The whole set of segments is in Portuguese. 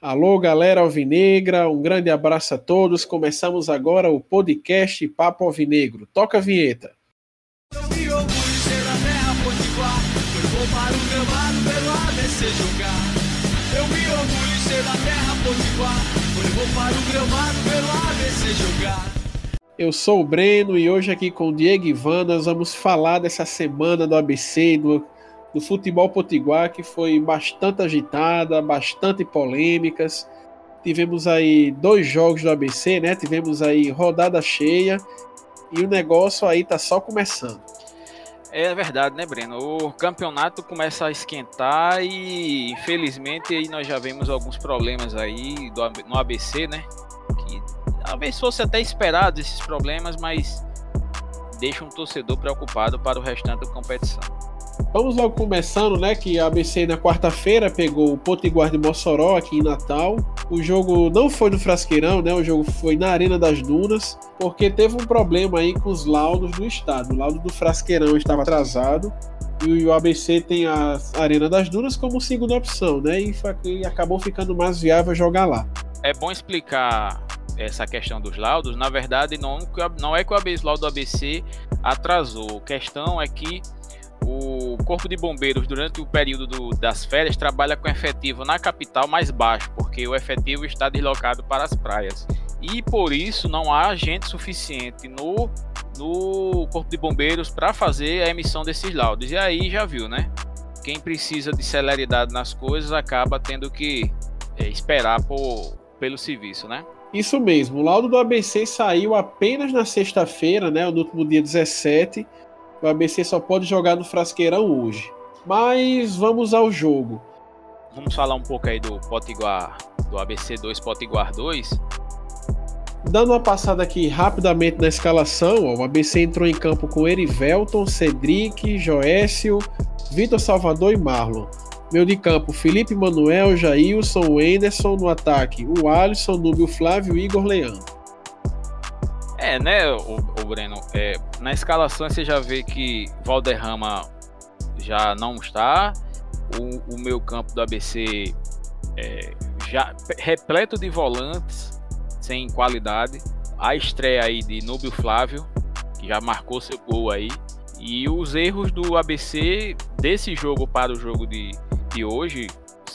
Alô, galera alvinegra, um grande abraço a todos. Começamos agora o podcast Papo Alvinegro. Toca a vinheta. Eu sou o Breno e hoje aqui com o Diego Ivan nós vamos falar dessa semana do ABC, do do futebol potiguar que foi bastante agitada, bastante polêmicas. Tivemos aí dois jogos do ABC, né? Tivemos aí rodada cheia e o negócio aí tá só começando. É verdade, né, Breno? O campeonato começa a esquentar e infelizmente aí nós já vemos alguns problemas aí do, no ABC, né? Que talvez fosse até esperado esses problemas, mas deixa um torcedor preocupado para o restante da competição. Vamos logo começando, né? Que a ABC na quarta-feira pegou o Potiguar de Mossoró aqui em Natal. O jogo não foi no Frasqueirão, né? O jogo foi na Arena das Dunas, porque teve um problema aí com os laudos do estado. O laudo do Frasqueirão estava atrasado e o ABC tem a Arena das Dunas como segunda opção, né? E acabou ficando mais viável jogar lá. É bom explicar essa questão dos laudos. Na verdade, não, não é que o laudo do ABC atrasou. A questão é que o Corpo de Bombeiros, durante o período do, das férias, trabalha com efetivo na capital mais baixo, porque o efetivo está deslocado para as praias. E por isso não há gente suficiente no, no Corpo de Bombeiros para fazer a emissão desses laudos. E aí já viu, né? Quem precisa de celeridade nas coisas acaba tendo que é, esperar por, pelo serviço, né? Isso mesmo, o laudo do ABC saiu apenas na sexta-feira, né, no último dia 17, o ABC só pode jogar no Frasqueirão hoje. Mas vamos ao jogo. Vamos falar um pouco aí do Potiguar, do ABC 2 Potiguar 2. Dando uma passada aqui rapidamente na escalação, ó, o ABC entrou em campo com Erivelton, Cedric, Joécio, Vitor Salvador e Marlon. Meio de campo, Felipe Manuel, Jailson, Wenderson no ataque, o Alisson, Núbio Flávio e Igor Leandro. É, né, o, o Breno? É, na escalação você já vê que Valderrama já não está. O, o meu campo do ABC é, já repleto de volantes sem qualidade. A estreia aí de Núbio Flávio, que já marcou seu gol aí. E os erros do ABC desse jogo para o jogo de, de hoje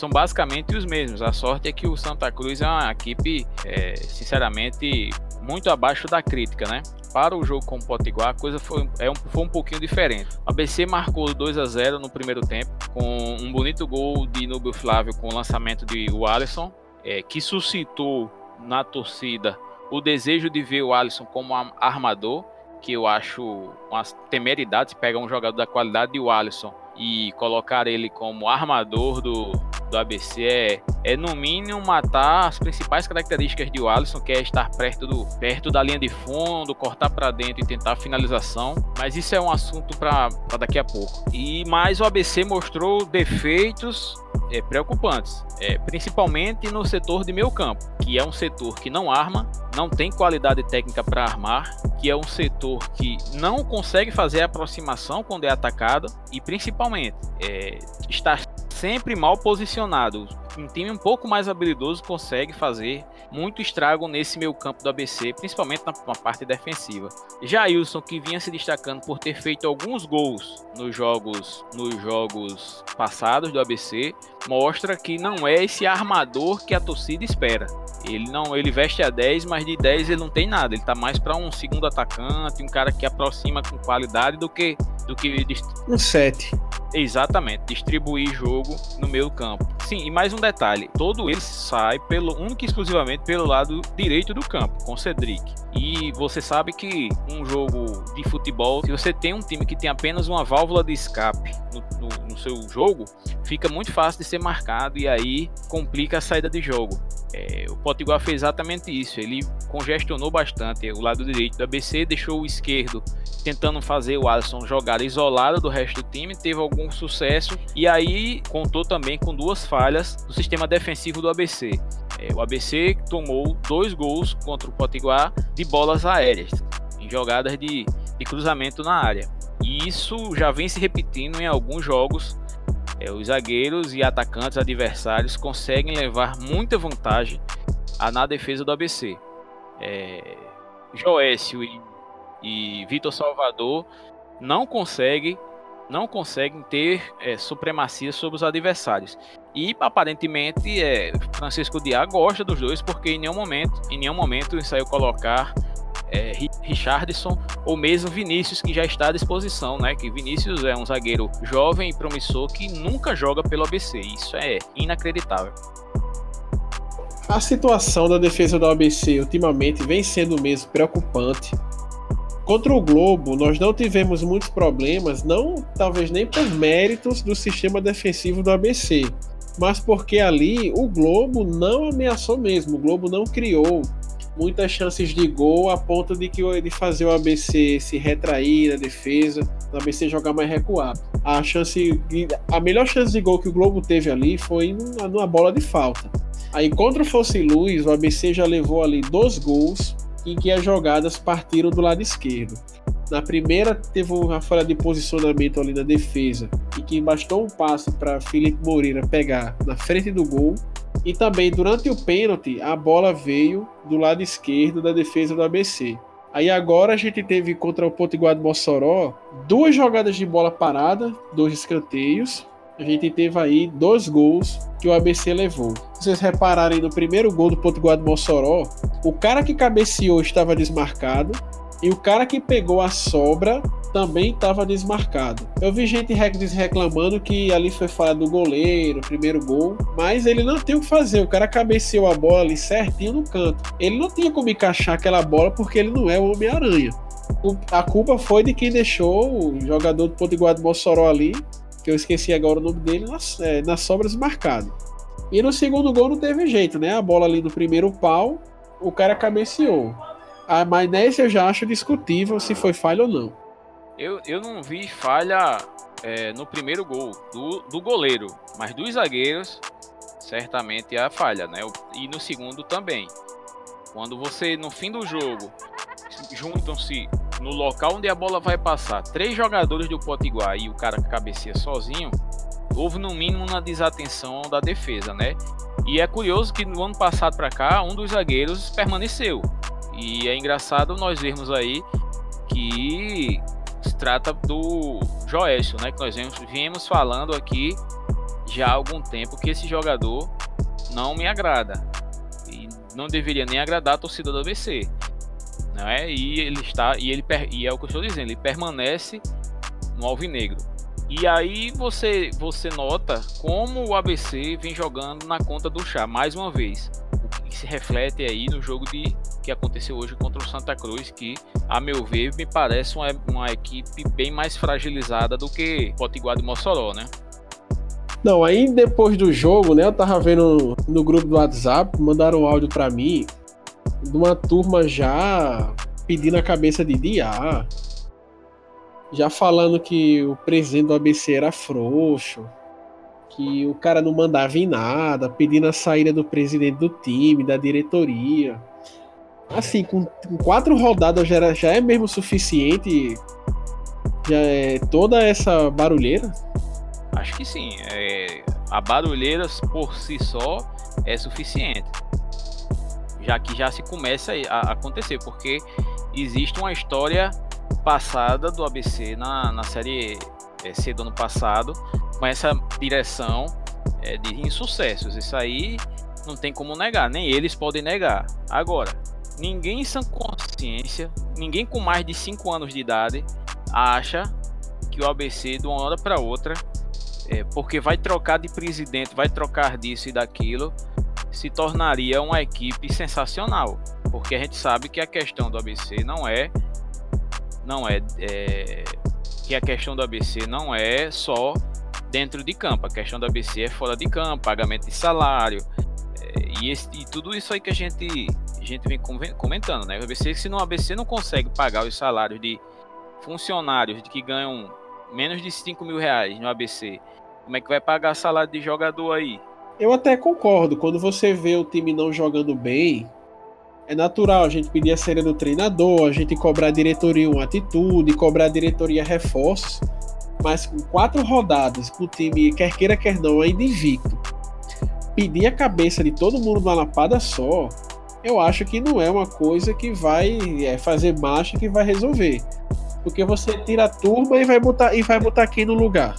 são basicamente os mesmos. A sorte é que o Santa Cruz é uma equipe, é, sinceramente, muito abaixo da crítica, né? Para o jogo com o Potiguar, a coisa foi, é um, foi um pouquinho diferente. A BC marcou 2 a 0 no primeiro tempo, com um bonito gol de Nubio Flávio com o lançamento de Alisson, é, que suscitou na torcida o desejo de ver o Alisson como armador, que eu acho uma temeridade pegar um jogador da qualidade de Alisson e colocar ele como armador do, do ABC é, é no mínimo matar as principais características de Alisson, que é estar perto, do, perto da linha de fundo, cortar para dentro e tentar finalização. Mas isso é um assunto para daqui a pouco. E mais o ABC mostrou defeitos é, preocupantes, é, principalmente no setor de meio campo, que é um setor que não arma, não tem qualidade técnica para armar, que é um setor que não consegue fazer aproximação quando é atacado e principalmente é, está sempre mal posicionado. Um time um pouco mais habilidoso consegue fazer muito estrago nesse meio campo do ABC, principalmente na, na parte defensiva. Jailson, que vinha se destacando por ter feito alguns gols nos jogos, nos jogos passados do ABC, mostra que não é esse armador que a torcida espera. Ele não, ele veste a 10, mas de 10 ele não tem nada. Ele tá mais para um segundo atacante, um cara que aproxima com qualidade do que do que um 7. Exatamente, distribuir jogo no meio campo. Sim, e mais um detalhe: todo ele sai pelo único e exclusivamente pelo lado direito do campo, com Cedric. E você sabe que um jogo de futebol, se você tem um time que tem apenas uma válvula de escape no, no, no seu jogo, fica muito fácil de ser marcado e aí complica a saída de jogo. É, o Potiguar fez exatamente isso. Ele congestionou bastante o lado direito do ABC, deixou o esquerdo tentando fazer o Alisson jogar isolado do resto do time, teve algum sucesso e aí contou também com duas falhas do sistema defensivo do ABC. É, o ABC tomou dois gols contra o Potiguar de bolas aéreas, em jogadas de, de cruzamento na área. E isso já vem se repetindo em alguns jogos é, os zagueiros e atacantes adversários conseguem levar muita vantagem na defesa do ABC. É, Joécio e, e Vitor Salvador não conseguem não conseguem ter é, supremacia sobre os adversários. E aparentemente é, Francisco Diá gosta dos dois porque em nenhum momento, em nenhum momento saiu colocar é, Richardson ou mesmo Vinícius, que já está à disposição, né? Que Vinícius é um zagueiro jovem e promissor que nunca joga pelo ABC. Isso é inacreditável. A situação da defesa do ABC ultimamente vem sendo mesmo preocupante. Contra o Globo, nós não tivemos muitos problemas, não talvez nem por méritos do sistema defensivo do ABC, mas porque ali o Globo não ameaçou mesmo, o Globo não criou muitas chances de gol a ponto de que de fazer o ABC se retrair na defesa, o ABC jogar mais recuado. A chance, a melhor chance de gol que o Globo teve ali foi numa bola de falta. Aí contra o Fosse Luz, o ABC já levou ali dois gols em que as jogadas partiram do lado esquerdo. Na primeira teve uma falha de posicionamento ali na defesa e que bastou um passe para Felipe Moreira pegar na frente do gol e também durante o pênalti, a bola veio do lado esquerdo da defesa do ABC. Aí agora a gente teve contra o Potiguar de Mossoró duas jogadas de bola parada, dois escanteios. A gente teve aí dois gols que o ABC levou. Vocês repararem no primeiro gol do Potiguar de Mossoró, o cara que cabeceou estava desmarcado e o cara que pegou a sobra também estava desmarcado. Eu vi gente reclamando que ali foi falha do goleiro, primeiro gol, mas ele não tem o que fazer. O cara cabeceou a bola ali certinho no canto. Ele não tinha como encaixar aquela bola porque ele não é o Homem-Aranha. A culpa foi de quem deixou o jogador do Potiguar de Mossoró ali, que eu esqueci agora o nome dele, nas, é, nas sobras marcado. E no segundo gol não teve jeito, né? A bola ali no primeiro pau, o cara cabeceou. Ah, mas eu já acho discutível se foi falha ou não. Eu, eu não vi falha é, no primeiro gol do, do goleiro, mas dos zagueiros, certamente a falha, né? E no segundo também. Quando você, no fim do jogo, juntam-se no local onde a bola vai passar três jogadores do Potiguar e o cara cabeceia sozinho, houve no mínimo uma desatenção da defesa, né? E é curioso que no ano passado para cá, um dos zagueiros permaneceu. E é engraçado nós vermos aí que se trata do Joécio, né? Que nós viemos falando aqui já há algum tempo que esse jogador não me agrada. E não deveria nem agradar a torcida do ABC. Não é? E ele está. E, ele, e é o que eu estou dizendo, ele permanece no Alvinegro. E aí você, você nota como o ABC vem jogando na conta do chá, mais uma vez. O que se reflete aí no jogo de que aconteceu hoje contra o Santa Cruz, que, a meu ver, me parece uma, uma equipe bem mais fragilizada do que Potiguar de Mossoró, né? Não, aí depois do jogo, né, eu tava vendo no grupo do WhatsApp, mandaram um áudio para mim de uma turma já pedindo a cabeça de Diá, já falando que o presidente do ABC era frouxo, que o cara não mandava em nada, pedindo a saída do presidente do time, da diretoria assim, com, com quatro rodadas já, já é mesmo suficiente? Já é toda essa barulheira? Acho que sim. É, a barulheira por si só é suficiente. Já que já se começa a acontecer, porque existe uma história passada do ABC na, na série é, C do ano passado, com essa direção é, de insucessos. Isso aí não tem como negar, nem eles podem negar. Agora, ninguém sem consciência, ninguém com mais de 5 anos de idade acha que o ABC de uma hora para outra, é, porque vai trocar de presidente, vai trocar disso e daquilo, se tornaria uma equipe sensacional. Porque a gente sabe que a questão do ABC não é não é, é que a questão do ABC não é só dentro de campo, a questão do ABC é fora de campo, pagamento de salário, e, esse, e, tudo isso aí que a gente a gente vem comentando, né? O ABC, se no ABC não consegue pagar os salários de funcionários que ganham menos de 5 mil reais no ABC, como é que vai pagar salário de jogador aí? Eu até concordo. Quando você vê o time não jogando bem, é natural a gente pedir a série do treinador, a gente cobrar a diretoria uma atitude, cobrar a diretoria reforços. mas com quatro rodadas, o time, quer queira, quer não, ainda invicto, pedir a cabeça de todo mundo numa lapada só, eu acho que não é uma coisa que vai é, fazer marcha que vai resolver. Porque você tira a turma e vai botar, e vai botar quem no lugar.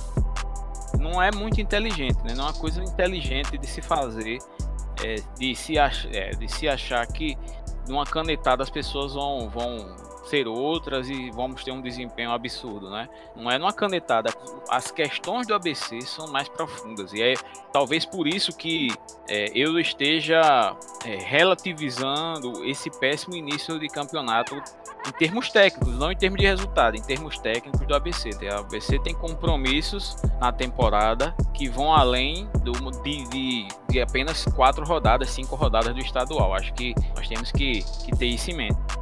Não é muito inteligente, né? Não é uma coisa inteligente de se fazer, é, de, se ach, é, de se achar que numa canetada as pessoas vão, vão ser outras e vamos ter um desempenho absurdo, né? Não é numa canetada. As questões do ABC são mais profundas e é talvez por isso que é, eu esteja é, relativizando esse péssimo início de campeonato em termos técnicos, não em termos de resultado, em termos técnicos do ABC. O ABC tem compromissos na temporada que vão além do, de, de, de apenas quatro rodadas, cinco rodadas do estadual. Acho que nós temos que, que ter isso em mente.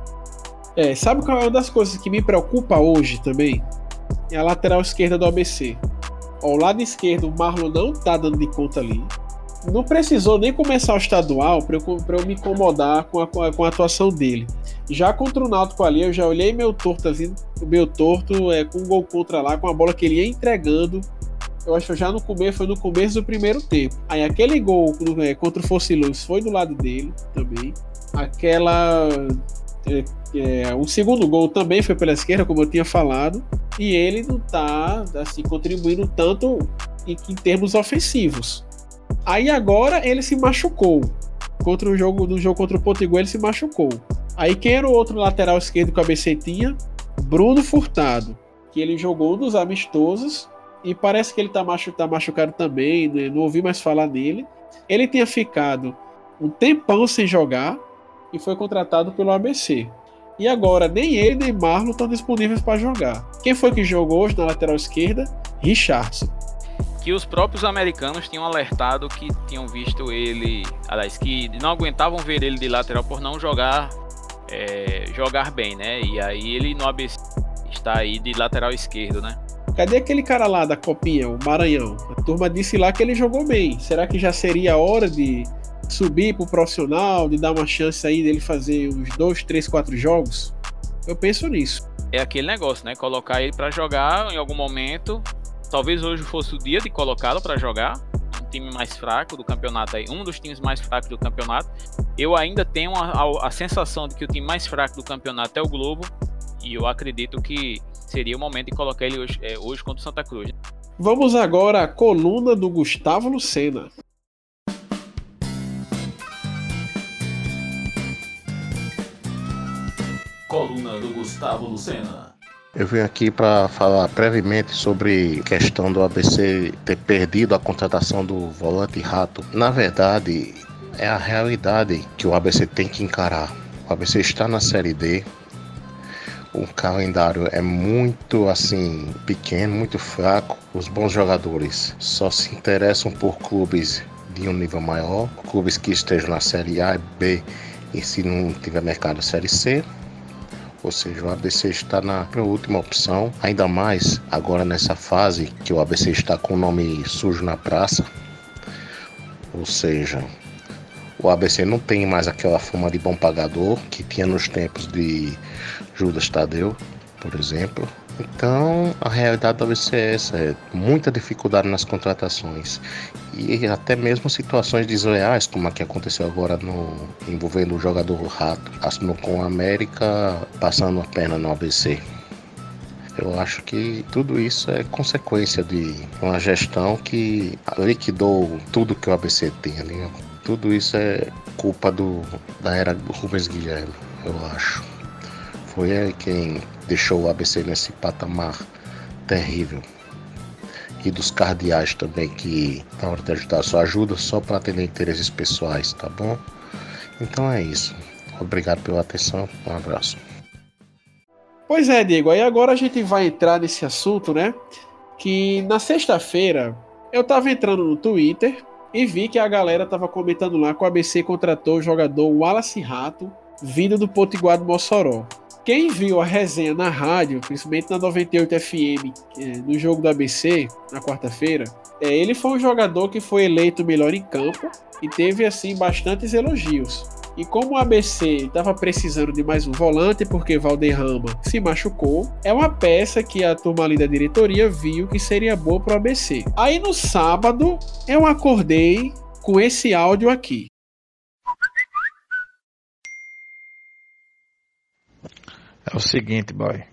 É, sabe qual é uma das coisas que me preocupa hoje também? É a lateral esquerda do ABC. Ó, o lado esquerdo, o Marlon não tá dando de conta ali. Não precisou nem começar o estadual para eu, eu me incomodar com a, com a, com a atuação dele. Já contra o Náutico ali, eu já olhei meu torto assim, meu torto é, com um gol contra lá, com a bola que ele ia entregando. Eu acho que já no começo, foi no começo do primeiro tempo. Aí aquele gol é, contra o Fosse Luz foi do lado dele também. Aquela é, é, o segundo gol também foi pela esquerda, como eu tinha falado, e ele não está assim, contribuindo tanto em, em, termos ofensivos. Aí agora ele se machucou. Contra o jogo, no jogo contra o Potiguar ele se machucou. Aí quem era o outro lateral esquerdo que a BC tinha? Bruno Furtado, que ele jogou nos amistosos e parece que ele está machu tá machucado também, né? não ouvi mais falar nele. Ele tinha ficado um tempão sem jogar e foi contratado pelo ABC. E agora nem ele nem Marlon estão disponíveis para jogar. Quem foi que jogou hoje na lateral esquerda? Richardson. Que os próprios americanos tinham alertado que tinham visto ele, aliás, que não aguentavam ver ele de lateral por não jogar é, jogar bem, né? E aí ele no ABC está aí de lateral esquerdo, né? Cadê aquele cara lá da copinha, o Maranhão? A turma disse lá que ele jogou bem. Será que já seria a hora de subir pro profissional, de dar uma chance aí dele fazer uns dois, três, quatro jogos. Eu penso nisso. É aquele negócio, né? Colocar ele para jogar em algum momento. Talvez hoje fosse o dia de colocá-lo para jogar. Um time mais fraco do campeonato aí, um dos times mais fracos do campeonato. Eu ainda tenho a, a, a sensação de que o time mais fraco do campeonato é o Globo. E eu acredito que seria o momento de colocar ele hoje, é, hoje contra o Santa Cruz. Vamos agora à coluna do Gustavo Lucena. Gustavo Lucena. Eu vim aqui para falar brevemente sobre a questão do ABC ter perdido a contratação do volante Rato. Na verdade, é a realidade que o ABC tem que encarar. O ABC está na Série D. O calendário é muito assim pequeno, muito fraco. Os bons jogadores só se interessam por clubes de um nível maior, clubes que estejam na Série A e B e se não tiver mercado Série C ou seja, o ABC está na última opção, ainda mais agora nessa fase que o ABC está com o nome sujo na praça, ou seja, o ABC não tem mais aquela fama de bom pagador que tinha nos tempos de Judas Tadeu, por exemplo. Então, a realidade deve ser essa: é muita dificuldade nas contratações e até mesmo situações desleais, como a que aconteceu agora no envolvendo o jogador Rato, assinou com a América, passando a perna no ABC. Eu acho que tudo isso é consequência de uma gestão que liquidou tudo que o ABC tem ali. Tudo isso é culpa do, da era Rubens Guilherme, eu acho. Foi ele quem deixou o ABC nesse patamar terrível. E dos cardeais também que na hora de ajudar sua ajuda só para atender interesses pessoais, tá bom? Então é isso. Obrigado pela atenção. Um abraço. Pois é, Diego. Aí agora a gente vai entrar nesse assunto, né? Que na sexta-feira eu tava entrando no Twitter e vi que a galera tava comentando lá que o ABC contratou o jogador Wallace Rato, vindo do Potiguar do Mossoró. Quem viu a resenha na rádio, principalmente na 98 FM, é, no jogo do ABC, na quarta-feira, é, ele foi um jogador que foi eleito melhor em campo e teve assim bastantes elogios. E como o ABC estava precisando de mais um volante, porque Valderrama se machucou, é uma peça que a turma ali da diretoria viu que seria boa para o ABC. Aí no sábado eu acordei com esse áudio aqui. É o seguinte, boy.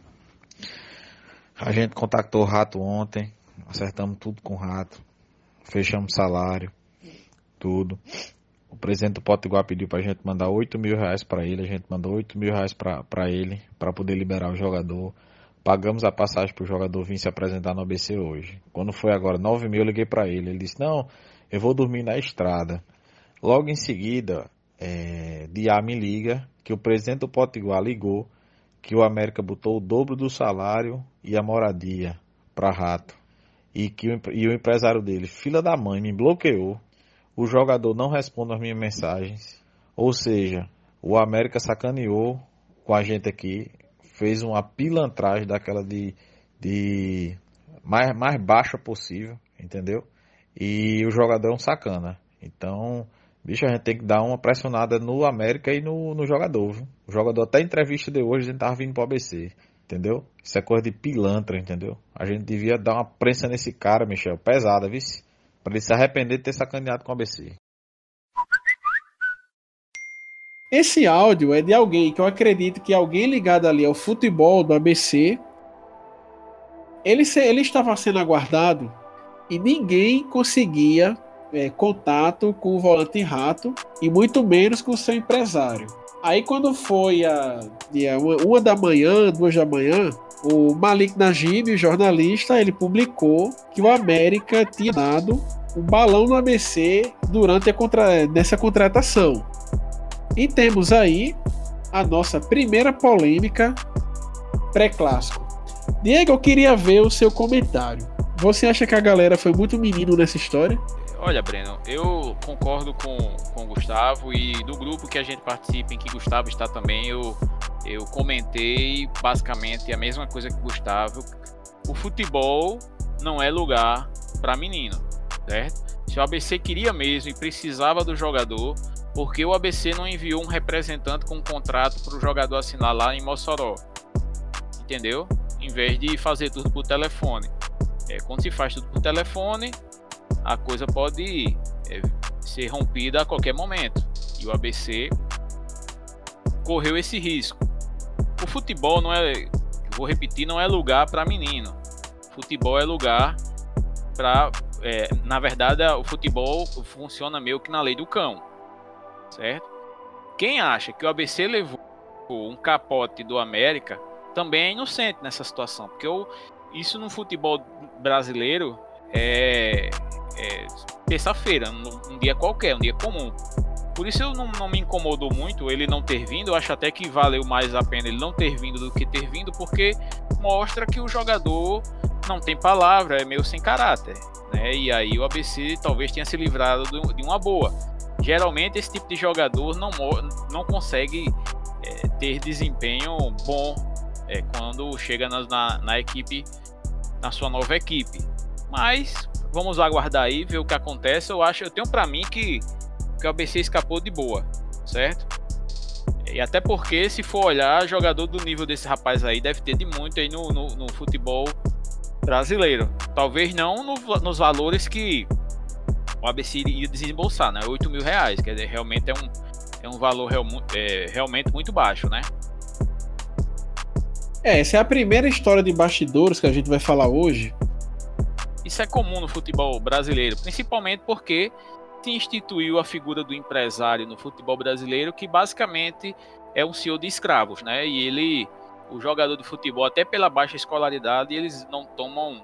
A gente contactou o Rato ontem, acertamos tudo com o Rato, fechamos salário, tudo. O presidente do Potiguar pediu pra gente mandar 8 mil reais pra ele, a gente mandou 8 mil reais pra, pra ele, para poder liberar o jogador. Pagamos a passagem pro jogador vir se apresentar no ABC hoje. Quando foi agora 9 mil, eu liguei pra ele. Ele disse, não, eu vou dormir na estrada. Logo em seguida, é, Diá me liga que o presidente do Potiguar ligou que o América botou o dobro do salário e a moradia para Rato. E que o, e o empresário dele, filha da mãe, me bloqueou. O jogador não responde às minhas mensagens. Ou seja, o América sacaneou com a gente aqui, fez uma pilantragem daquela de, de mais, mais baixa possível, entendeu? E o jogador é um sacana. Então, Bicho, a gente tem que dar uma pressionada no América e no, no jogador, viu? O jogador, até entrevista de hoje, a gente tava vindo pro ABC, entendeu? Isso é coisa de pilantra, entendeu? A gente devia dar uma prensa nesse cara, Michel, pesada, viu? Pra ele se arrepender de ter sacaneado com o ABC. Esse áudio é de alguém que eu acredito que alguém ligado ali ao futebol do ABC. Ele, ele estava sendo aguardado e ninguém conseguia é, contato com o volante rato e muito menos com o seu empresário. Aí quando foi a dia, uma, uma da manhã, duas da manhã, o Malik Najib, o jornalista, ele publicou que o América tinha dado um balão no ABC durante a contra, nessa contratação. E temos aí a nossa primeira polêmica pré-clássico. Diego, eu queria ver o seu comentário. Você acha que a galera foi muito menino nessa história? Olha, Breno, eu concordo com, com o Gustavo e do grupo que a gente participa, em que Gustavo está também, eu, eu comentei basicamente a mesma coisa que Gustavo. O futebol não é lugar para menino, certo? Se o ABC queria mesmo e precisava do jogador, porque o ABC não enviou um representante com um contrato para o jogador assinar lá em Mossoró? Entendeu? Em vez de fazer tudo por telefone. É, quando se faz tudo por telefone, a coisa pode é, ser rompida a qualquer momento. E o ABC correu esse risco. O futebol não é, vou repetir, não é lugar para menino. Futebol é lugar para, é, na verdade, o futebol funciona meio que na lei do cão, certo? Quem acha que o ABC levou um capote do América também é inocente nessa situação, porque isso no futebol brasileiro é, é terça-feira, um dia qualquer, um dia comum. Por isso eu não, não, me incomodou muito ele não ter vindo. Eu acho até que valeu mais a pena ele não ter vindo do que ter vindo, porque mostra que o jogador não tem palavra, é meio sem caráter. Né? E aí o ABC talvez tenha se livrado de uma boa. Geralmente esse tipo de jogador não, não consegue é, ter desempenho bom é, quando chega na, na, na equipe, na sua nova equipe. Mas vamos aguardar aí, ver o que acontece. Eu acho, eu tenho para mim que, que o ABC escapou de boa, certo? E até porque, se for olhar, jogador do nível desse rapaz aí deve ter de muito aí no, no, no futebol brasileiro. Talvez não no, nos valores que o ABC iria desembolsar, né? 8 mil reais, quer dizer, realmente é um, é um valor real, é, realmente muito baixo, né? É, essa é a primeira história de bastidores que a gente vai falar hoje. Isso é comum no futebol brasileiro, principalmente porque se instituiu a figura do empresário no futebol brasileiro, que basicamente é um senhor de escravos, né? E ele, o jogador de futebol, até pela baixa escolaridade, eles não tomam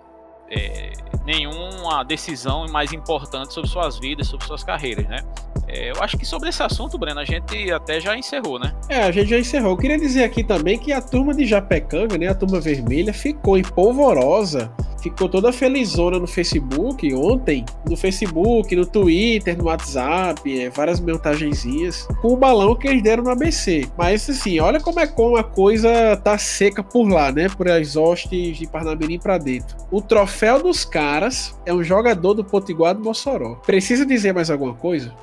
é, nenhuma decisão mais importante sobre suas vidas, sobre suas carreiras, né? É, eu acho que sobre esse assunto, Breno, a gente até já encerrou, né? É, a gente já encerrou. Eu queria dizer aqui também que a turma de Japecanga, né, a turma vermelha, ficou empolvorosa ficou toda felizona no Facebook ontem, no Facebook, no Twitter, no WhatsApp, é, várias mensagenzinhas, com o balão que eles deram no ABC. Mas assim, olha como é como a coisa tá seca por lá, né? Por as hostes de Parnamirim para dentro. O troféu dos caras é um jogador do Potiguar do Mossoró. Precisa dizer mais alguma coisa?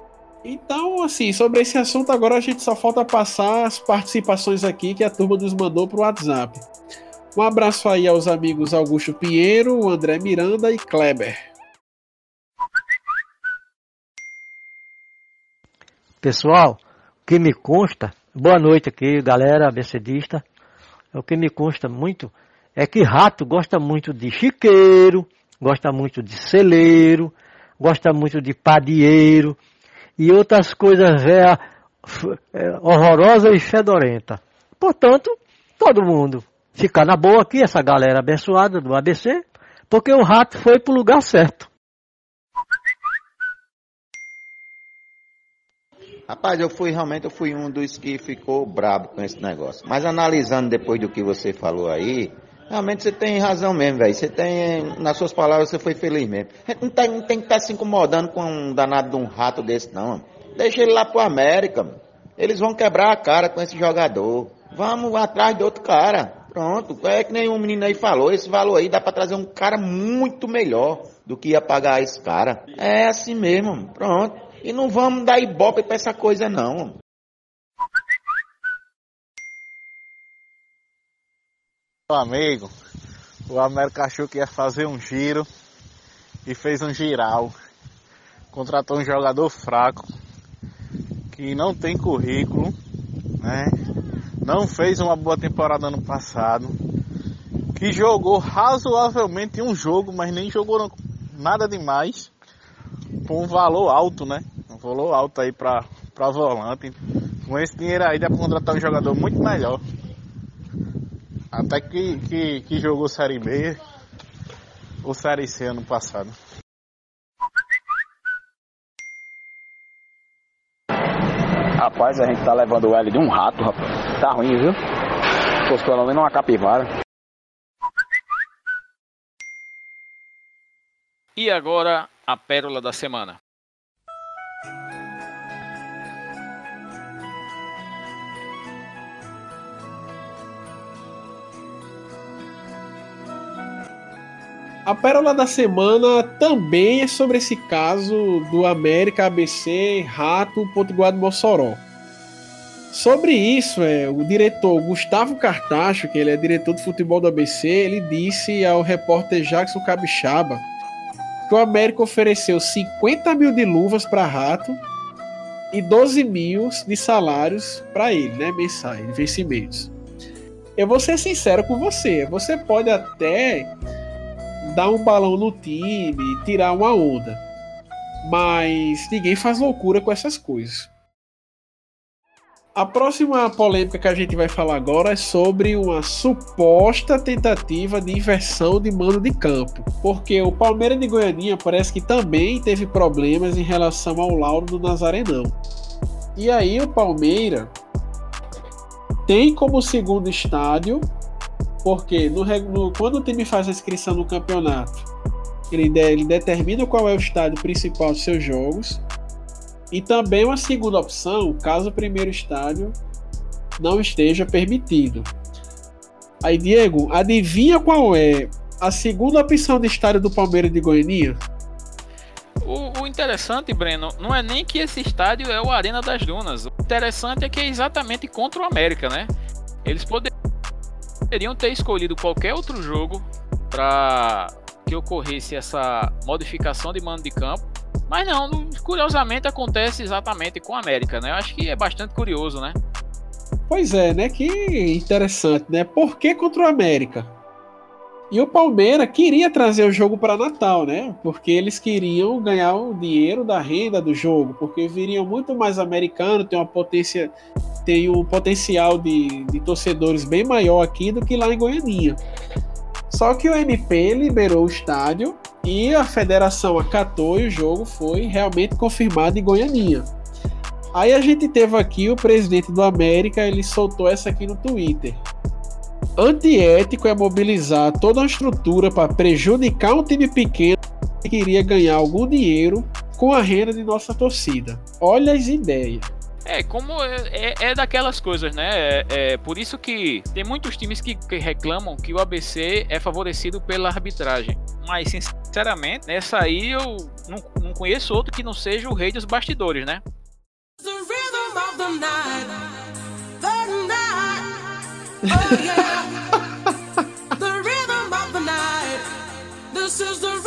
Então, assim, sobre esse assunto agora a gente só falta passar as participações aqui que a turma nos mandou pro WhatsApp. Um abraço aí aos amigos Augusto Pinheiro, André Miranda e Kleber. Pessoal, o que me consta, boa noite aqui, galera abecedista. O que me consta muito é que rato gosta muito de chiqueiro, gosta muito de celeiro, gosta muito de padieiro e outras coisas véia, é, horrorosas e fedorenta. Portanto, todo mundo ficar na boa aqui, essa galera abençoada do ABC, porque o rato foi para o lugar certo. Rapaz, eu fui realmente eu fui um dos que ficou brabo com esse negócio. Mas analisando depois do que você falou aí, realmente você tem razão mesmo, velho. Você tem, nas suas palavras, você foi feliz mesmo. Não tem, não tem que estar tá se incomodando com um danado de um rato desse, não. Deixa ele lá pro América, mano. Eles vão quebrar a cara com esse jogador. Vamos atrás de outro cara. Pronto, é que nem um menino aí falou, esse valor aí dá para trazer um cara muito melhor do que ia pagar esse cara. É assim mesmo, pronto. E não vamos dar ibope pra essa coisa não. Amigo, o América achou que ia fazer um giro e fez um giral. Contratou um jogador fraco que não tem currículo, né? não fez uma boa temporada ano passado, que jogou razoavelmente um jogo, mas nem jogou nada demais, com um valor alto, né? Um valor alto aí para para volante. Com esse dinheiro aí dá para contratar um jogador muito melhor. Até que, que, que jogou Série B ou Série C ano passado. Rapaz, a gente tá levando o L de um rato, rapaz. Tá ruim, viu? Fosse pelo menos uma capivara. E agora, a pérola da semana. A pérola da semana também é sobre esse caso do América ABC Rato Potiguar do Mossoró. Sobre isso, é, o diretor Gustavo Cartacho, que ele é diretor de futebol do ABC, ele disse ao repórter Jackson Cabixaba que o América ofereceu 50 mil de luvas para Rato e 12 mil de salários para ele, né, mensais, vencimentos. Eu vou ser sincero com você, você pode até dar um balão no time, tirar uma onda. Mas ninguém faz loucura com essas coisas. A próxima polêmica que a gente vai falar agora é sobre uma suposta tentativa de inversão de mando de campo, porque o Palmeiras de Goianinha parece que também teve problemas em relação ao Lauro do Nazarenão. E aí o Palmeiras tem como segundo estádio porque no, no, quando o time faz a inscrição no campeonato, ele, de, ele determina qual é o estádio principal dos seus jogos. E também uma segunda opção, caso o primeiro estádio não esteja permitido. Aí, Diego, adivinha qual é a segunda opção de estádio do Palmeiras de Goiânia? O, o, interessante, Breno, não é nem que esse estádio é o Arena das Dunas. O interessante é que é exatamente contra o América, né? Eles poderiam poderiam ter escolhido qualquer outro jogo para que ocorresse essa modificação de mando de campo. Mas não, curiosamente acontece exatamente com a América, né? Eu acho que é bastante curioso, né? Pois é, né? Que interessante, né? Por que contra o América? E o Palmeiras queria trazer o jogo para Natal, né? Porque eles queriam ganhar o dinheiro da renda do jogo, porque viriam muito mais americano, tem uma potência tem um potencial de, de torcedores bem maior aqui do que lá em Goianinha. Só que o MP liberou o estádio e a federação acatou e o jogo foi realmente confirmado em Goianinha. Aí a gente teve aqui o presidente do América, ele soltou essa aqui no Twitter. Antiético é mobilizar toda uma estrutura para prejudicar um time pequeno que queria ganhar algum dinheiro com a renda de nossa torcida. Olha as ideias. É, como é, é, é daquelas coisas, né? É, é, por isso que tem muitos times que, que, reclamam que o ABC é favorecido pela arbitragem. Mas, sinceramente, nessa aí eu não, não conheço outro que não seja o rei dos bastidores, né? The rhythm of the night, the night, oh yeah. the rhythm of the night, this is the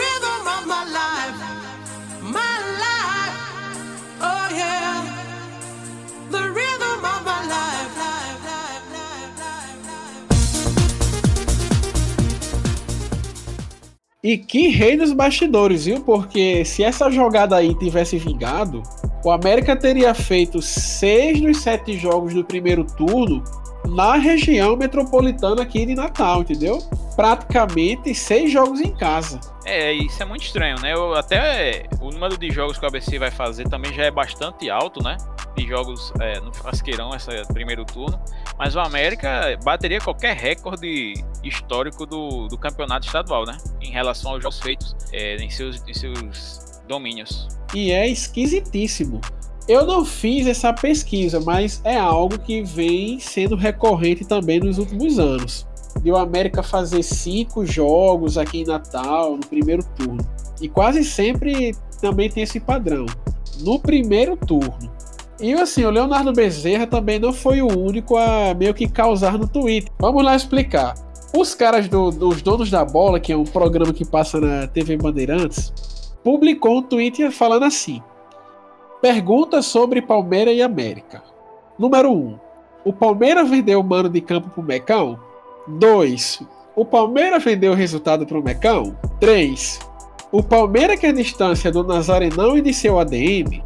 E que rei dos bastidores, viu? Porque se essa jogada aí tivesse vingado, o América teria feito seis dos sete jogos do primeiro turno na região metropolitana aqui de Natal, entendeu? Praticamente seis jogos em casa. É, isso é muito estranho, né? Eu, até o número de jogos que o ABC vai fazer também já é bastante alto, né? De jogos é, no Frasqueirão, esse primeiro turno. Mas o América bateria qualquer recorde histórico do, do campeonato estadual, né? Em relação aos jogos feitos é, em, seus, em seus domínios. E é esquisitíssimo. Eu não fiz essa pesquisa, mas é algo que vem sendo recorrente também nos últimos anos. De o América fazer cinco jogos aqui em Natal, no primeiro turno. E quase sempre também tem esse padrão. No primeiro turno. E assim, o Leonardo Bezerra também não foi o único a meio que causar no Twitter. Vamos lá explicar. Os caras do, dos Donos da Bola, que é um programa que passa na TV Bandeirantes, publicou um tweet falando assim: Perguntas sobre Palmeiras e América. Número 1. Um, o Palmeiras vendeu o mano de campo pro Mecão? 2. O Palmeiras vendeu o resultado pro Mecão? 3. O Palmeiras quer distância do Nazarenão e de seu ADM?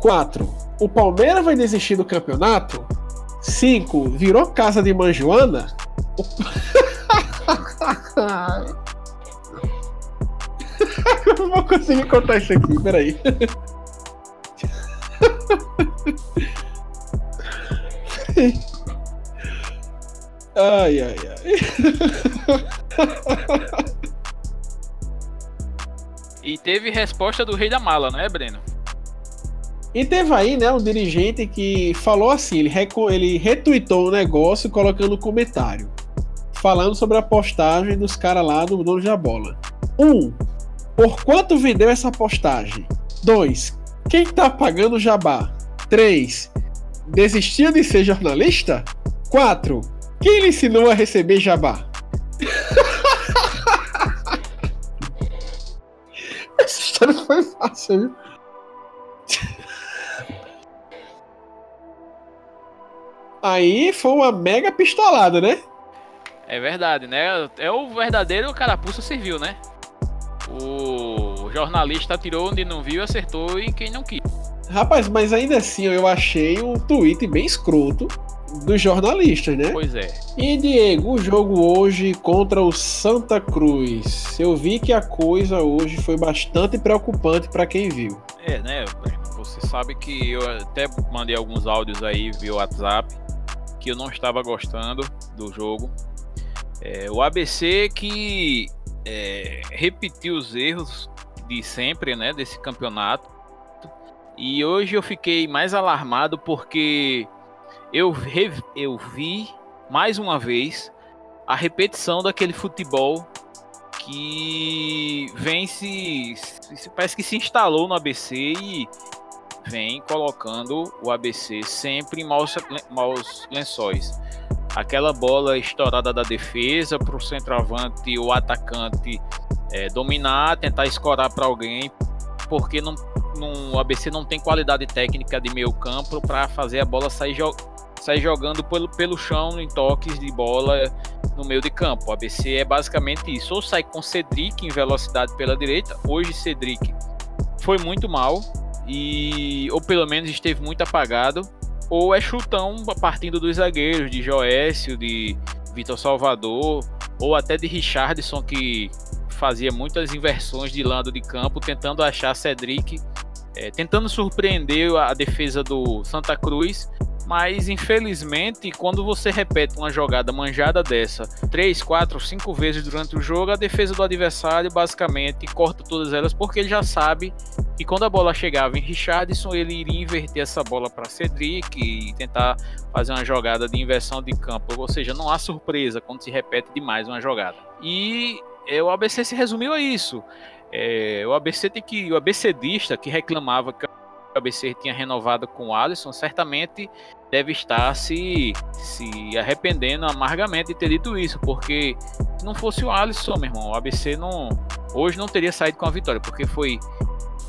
4. O Palmeiras vai desistir do campeonato? 5. Virou casa de Manjoana? O... Eu não vou conseguir contar isso aqui, peraí. Ai, ai, ai. E teve resposta do Rei da Mala, não é, Breno? E teve aí, né, um dirigente que falou assim, ele, ele retweetou o negócio colocando um comentário. Falando sobre a postagem dos caras lá do dono da bola. 1. Um, por quanto vendeu essa postagem? 2. Quem tá pagando o jabá? 3. Desistiu de ser jornalista? 4. Quem lhe ensinou a receber jabá? Essa história foi fácil, viu? Aí foi uma mega pistolada, né? É verdade, né? É o verdadeiro carapuça serviu, né? O jornalista tirou onde não viu, acertou em quem não quis. Rapaz, mas ainda assim eu achei um tweet bem escroto dos jornalistas, né? Pois é. E Diego, o jogo hoje contra o Santa Cruz. Eu vi que a coisa hoje foi bastante preocupante para quem viu. É, né? Você sabe que eu até mandei alguns áudios aí via WhatsApp que eu não estava gostando do jogo. É, o ABC que é, repetiu os erros de sempre, né, desse campeonato. E hoje eu fiquei mais alarmado porque eu, eu vi mais uma vez a repetição daquele futebol que vem se, se- parece que se instalou no ABC e vem colocando o ABC sempre em maus, maus lençóis. Aquela bola estourada da defesa para o centroavante ou atacante é, dominar, tentar escorar para alguém, porque não, não- o ABC não tem qualidade técnica de meio campo para fazer a bola sair, jo- sair jogando pelo, pelo chão em toques de bola no meio de campo. O ABC é basicamente isso. Ou sai com Cedric em velocidade pela direita. Hoje Cedric foi muito mal e ou pelo menos esteve muito apagado. Ou é chutão partindo dos zagueiros de Joécio, de Vitor Salvador, ou até de Richardson que fazia muitas inversões de lado de campo, tentando achar Cedric, eh, tentando surpreender a defesa do Santa Cruz mas infelizmente, quando você repete uma jogada manjada dessa três, quatro, cinco vezes durante o jogo, a defesa do adversário basicamente corta todas elas porque ele já sabe que quando a bola chegava em Richardson, ele iria inverter essa bola para Cedric e tentar fazer uma jogada de inversão de campo. Ou seja, não há surpresa quando se repete demais uma jogada. E é, o ABC se resumiu a isso. É, o ABC tem que o ABCdista que reclamava que ABC tinha renovado com o Alisson, certamente deve estar se, se arrependendo amargamente de ter dito isso, porque se não fosse o Alisson, meu irmão, o ABC não, hoje não teria saído com a vitória, porque foi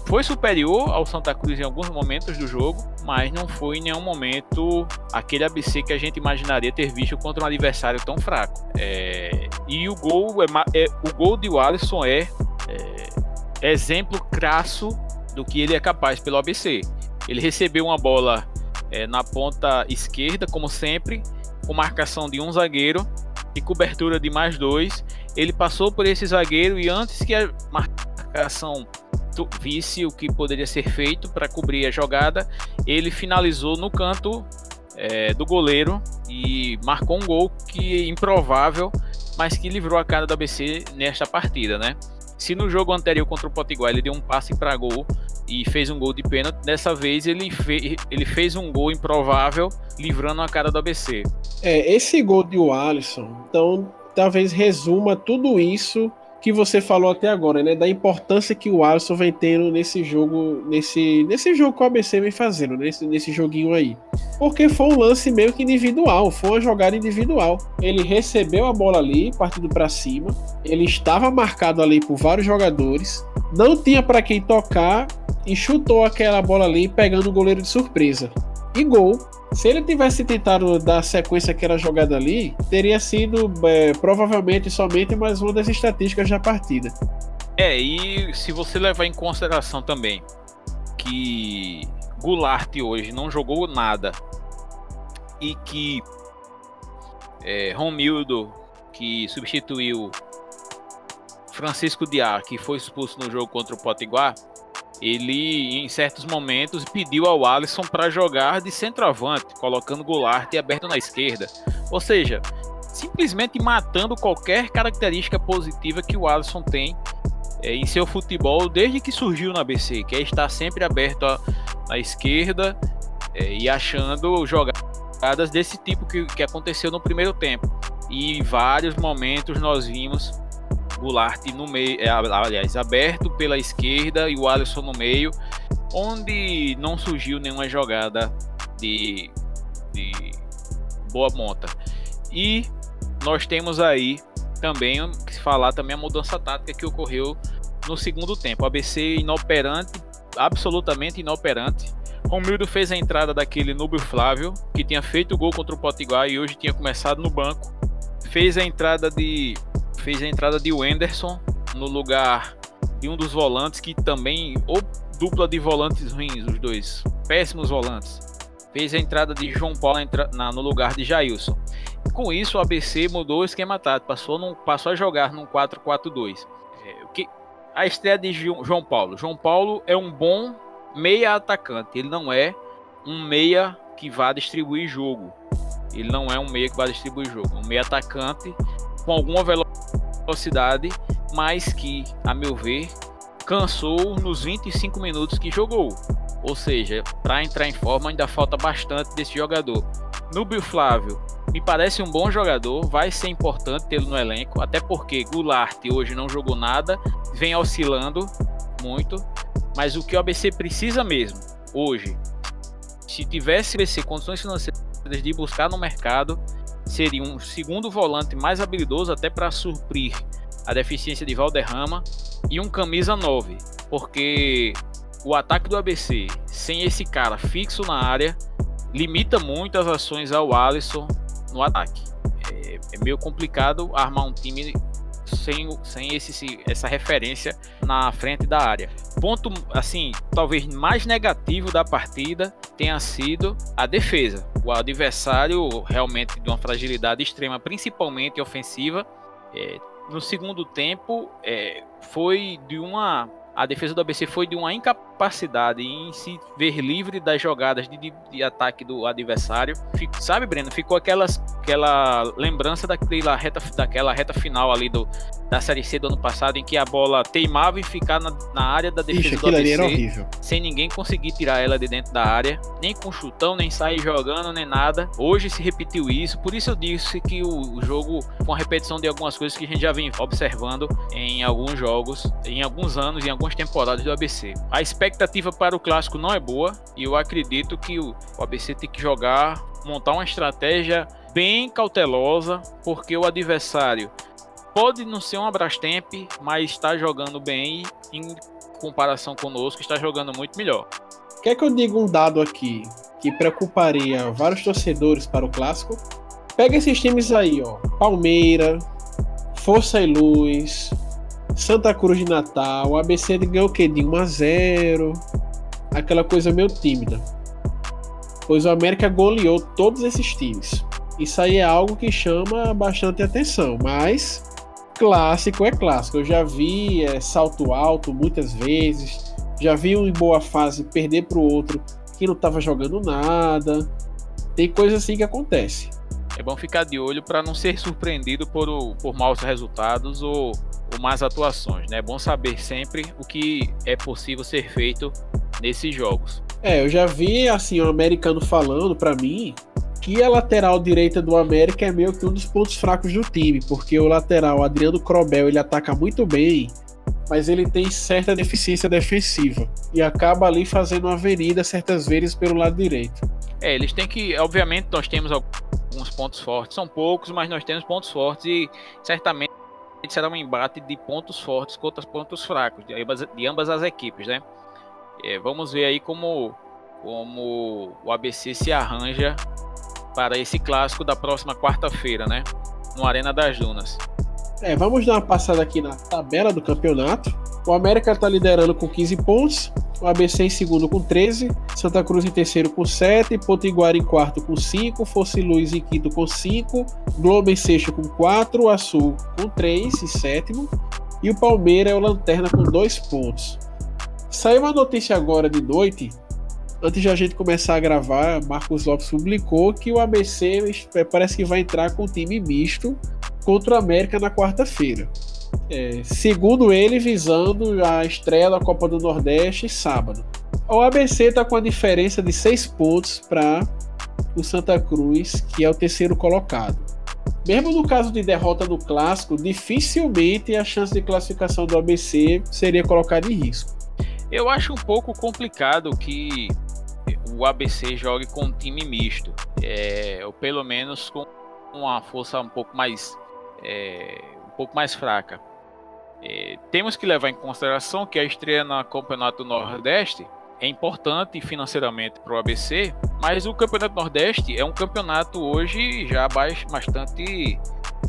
foi superior ao Santa Cruz em alguns momentos do jogo, mas não foi em nenhum momento aquele ABC que a gente imaginaria ter visto contra um adversário tão fraco. É, e o gol, é, é, o gol de Alisson é, é exemplo crasso do que ele é capaz pelo ABC. Ele recebeu uma bola é, na ponta esquerda, como sempre, com marcação de um zagueiro e cobertura de mais dois. Ele passou por esse zagueiro e antes que a marcação visse o que poderia ser feito para cobrir a jogada, ele finalizou no canto é, do goleiro e marcou um gol que é improvável, mas que livrou a cara do ABC nesta partida, né? Se no jogo anterior contra o Potiguar ele deu um passe para gol e fez um gol de pênalti, dessa vez ele, fe ele fez um gol improvável, livrando a cara do ABC. É, esse gol de Alisson, então talvez resuma tudo isso que você falou até agora, né? Da importância que o Alisson vem tendo nesse jogo, nesse, nesse jogo que o ABC vem fazendo, nesse, nesse joguinho aí. Porque foi um lance meio que individual, foi uma jogada individual. Ele recebeu a bola ali, partindo para cima, ele estava marcado ali por vários jogadores, não tinha para quem tocar e chutou aquela bola ali, pegando o goleiro de surpresa. E gol. Se ele tivesse tentado dar sequência àquela jogada ali, teria sido é, provavelmente somente mais uma das estatísticas da partida. É, e se você levar em consideração também que Goulart hoje não jogou nada e que é, Romildo, que substituiu Francisco Diá, que foi expulso no jogo contra o Potiguar, ele em certos momentos pediu ao Alisson para jogar de centroavante, colocando Goulart aberto na esquerda. Ou seja, simplesmente matando qualquer característica positiva que o Alisson tem é, em seu futebol desde que surgiu na BC, que é estar sempre aberto à, esquerda é, e achando jogadas desse tipo que, que aconteceu no primeiro tempo. E em vários momentos nós vimos Goulart no meio, é, aliás, aberto pela esquerda e o Alisson no meio, onde não surgiu nenhuma jogada de, de boa monta. E nós temos aí também que falar também a mudança tática que ocorreu no segundo tempo. ABC inoperante, absolutamente inoperante. Romildo fez a entrada daquele Núbio Flávio, que tinha feito o gol contra o Potiguar e hoje tinha começado no banco. Fez a entrada de fez a entrada de Wenderson no lugar de um dos volantes que também, ou dupla de volantes ruins, os dois, péssimos volantes. Fez a entrada de João Paulo na, no lugar de Jailson. Com isso, o ABC mudou o esquema tático, passou, num, passou a jogar num 4-4-2. É, que, a estreia de João Paulo. João Paulo é um bom meia atacante, ele não é um meia que vá distribuir jogo. Ele não é um meia que vai distribuir jogo. Um meia atacante com alguma velocidade, mas que, a meu ver, cansou nos 25 minutos que jogou. Ou seja, para entrar em forma ainda falta bastante desse jogador. Núbio Flávio me parece um bom jogador, vai ser importante tê-lo no elenco, até porque Goulart hoje não jogou nada, vem oscilando muito, mas o que o ABC precisa mesmo hoje, se tivesse ABC condições financeiras de buscar no mercado, seria um segundo volante mais habilidoso até para suprir a deficiência de Valderrama e um camisa 9, porque o ataque do ABC sem esse cara fixo na área limita muito as ações ao Alisson no ataque. É, é meio complicado armar um time sem, sem esse, essa referência na frente da área. Ponto, assim, talvez mais negativo da partida tenha sido a defesa. O adversário realmente de uma fragilidade extrema, principalmente ofensiva. É, no segundo tempo, é, foi de uma a defesa do ABC foi de uma incapacidade em se ver livre das jogadas de, de, de ataque do adversário. Fico, sabe, Breno? Ficou aquelas, aquela lembrança daquela reta, daquela reta final ali do, da Série C do ano passado, em que a bola teimava em ficar na, na área da defesa Ixi, do ABC, sem ninguém conseguir tirar ela de dentro da área, nem com chutão, nem sair jogando, nem nada. Hoje se repetiu isso, por isso eu disse que o, o jogo com a repetição de algumas coisas que a gente já vem observando em alguns jogos, em alguns anos, em algumas temporadas do ABC. A expectativa expectativa para o clássico não é boa e eu acredito que o, ABC tem que jogar, montar uma estratégia bem cautelosa, porque o adversário pode não ser um Abrastemp, mas está jogando bem em comparação conosco, está jogando muito melhor. Quer que eu diga um dado aqui que preocuparia vários torcedores para o clássico? Pega esses times aí, ó. Palmeira, Força e Luz, Santa Cruz de Natal, o ABC ganhou o quê? De 1 a 0 Aquela coisa meio tímida. Pois o América goleou todos esses times. Isso aí é algo que chama bastante atenção, mas clássico é clássico. Eu já vi é, salto alto muitas vezes, já vi um em boa fase perder para o outro que não estava jogando nada. Tem coisa assim que acontece. É bom ficar de olho para não ser surpreendido por, por maus resultados ou ou más atuações, né? É bom saber sempre o que é possível ser feito nesses jogos. É, eu já vi assim um americano falando para mim que a lateral direita do América é meio que um dos pontos fracos do time, porque o lateral Adriano Crobel ele ataca muito bem, mas ele tem certa deficiência defensiva e acaba ali fazendo uma avenida certas vezes pelo lado direito. É, eles têm que, obviamente, nós temos alguns pontos fortes, são poucos, mas nós temos pontos fortes e certamente será um embate de pontos fortes contra pontos fracos de ambas, de ambas as equipes, né? É, vamos ver aí como, como o ABC se arranja para esse clássico da próxima quarta-feira, né? No Arena das Dunas. É, vamos dar uma passada aqui na tabela do campeonato. O América está liderando com 15 pontos, o ABC em segundo com 13, Santa Cruz em terceiro com 7, Potiguar em quarto com 5, Fosse Luz em quinto com 5, Globo em sexto com 4, Açul com 3 em sétimo, e o Palmeiras é o Lanterna com 2 pontos. Saiu uma notícia agora de noite, antes de a gente começar a gravar, Marcos Lopes publicou que o ABC parece que vai entrar com um time misto contra o América na quarta-feira. É, segundo ele, visando a estreia da Copa do Nordeste sábado. O ABC está com a diferença de seis pontos para o Santa Cruz, que é o terceiro colocado. Mesmo no caso de derrota no clássico, dificilmente a chance de classificação do ABC seria colocada em risco. Eu acho um pouco complicado que o ABC jogue com um time misto, é, ou pelo menos com uma força um pouco mais é, um pouco mais fraca. É, temos que levar em consideração que a estreia no Campeonato Nordeste é importante financeiramente para o ABC, mas o Campeonato Nordeste é um campeonato hoje já bastante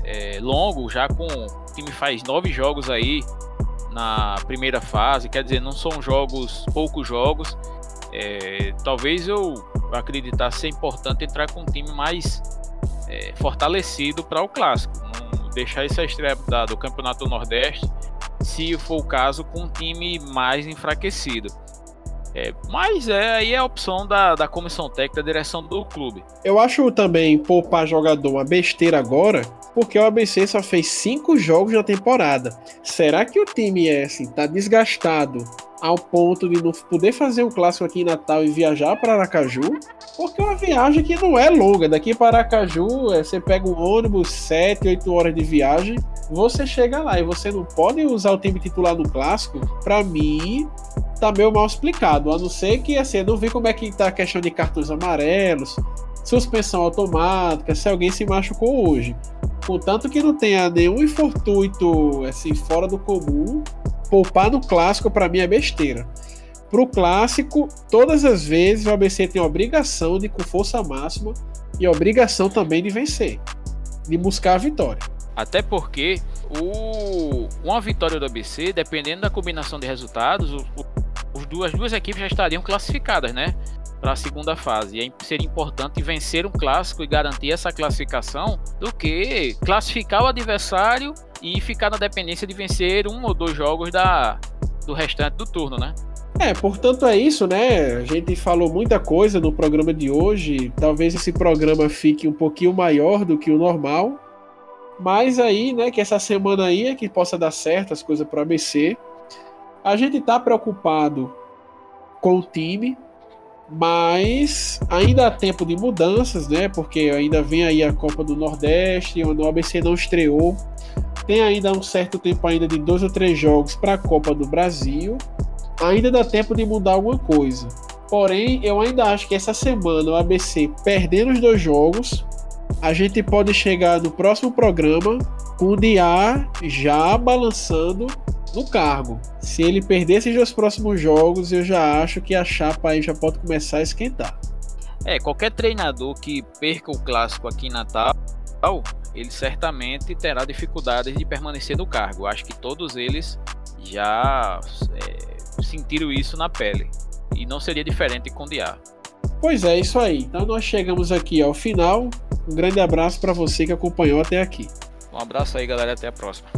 é, longo, já com o time faz nove jogos aí na primeira fase, quer dizer, não são jogos, poucos jogos. É, talvez eu acreditasse ser importante entrar com um time mais é, fortalecido para o clássico. Não, deixar essa estreia da, do Campeonato Nordeste, se for o caso, com um time mais enfraquecido. É, mas é aí é a opção da, da comissão técnica, da direção do clube. Eu acho também poupar jogador uma besteira agora, porque o ABC só fez cinco jogos na temporada. Será que o time é assim, tá desgastado ao ponto de não poder fazer um clássico aqui em Natal e viajar para Aracaju? Porque é uma viagem que não é longa. Daqui para Aracaju, é, você pega um ônibus, 7, 8 horas de viagem, você chega lá e você não pode usar o time titular no clássico. Para mim, tá meio mal explicado. A não ser que assim, eu não vi como é que tá a questão de cartões amarelos, suspensão automática, se alguém se machucou hoje. Contanto que não tenha nenhum infortuito assim, fora do comum, poupar no clássico para mim é besteira. Pro clássico, todas as vezes o ABC tem obrigação de ir com força máxima e obrigação também de vencer, de buscar a vitória. Até porque o, uma vitória do ABC, dependendo da combinação de resultados, o, o, as duas equipes já estariam classificadas, né? Para a segunda fase. E seria importante vencer um clássico e garantir essa classificação do que classificar o adversário e ficar na dependência de vencer um ou dois jogos da, do restante do turno, né? É, portanto é isso, né? A gente falou muita coisa no programa de hoje. Talvez esse programa fique um pouquinho maior do que o normal. Mas aí, né, que essa semana aí é que possa dar certo as coisas para o ABC. A gente tá preocupado com o time, mas ainda há tempo de mudanças, né? Porque ainda vem aí a Copa do Nordeste, onde o ABC não estreou. Tem ainda um certo tempo ainda de dois ou três jogos para a Copa do Brasil ainda dá tempo de mudar alguma coisa. Porém, eu ainda acho que essa semana o ABC perdendo os dois jogos, a gente pode chegar no próximo programa com o Diá já balançando no cargo. Se ele perder esses dois próximos jogos, eu já acho que a chapa aí já pode começar a esquentar. É, qualquer treinador que perca o clássico aqui em Natal, ele certamente terá dificuldades de permanecer no cargo. Acho que todos eles já é, sentiram isso na pele. E não seria diferente com o Diá. Pois é, isso aí. Então nós chegamos aqui ao final. Um grande abraço para você que acompanhou até aqui. Um abraço aí, galera. Até a próxima.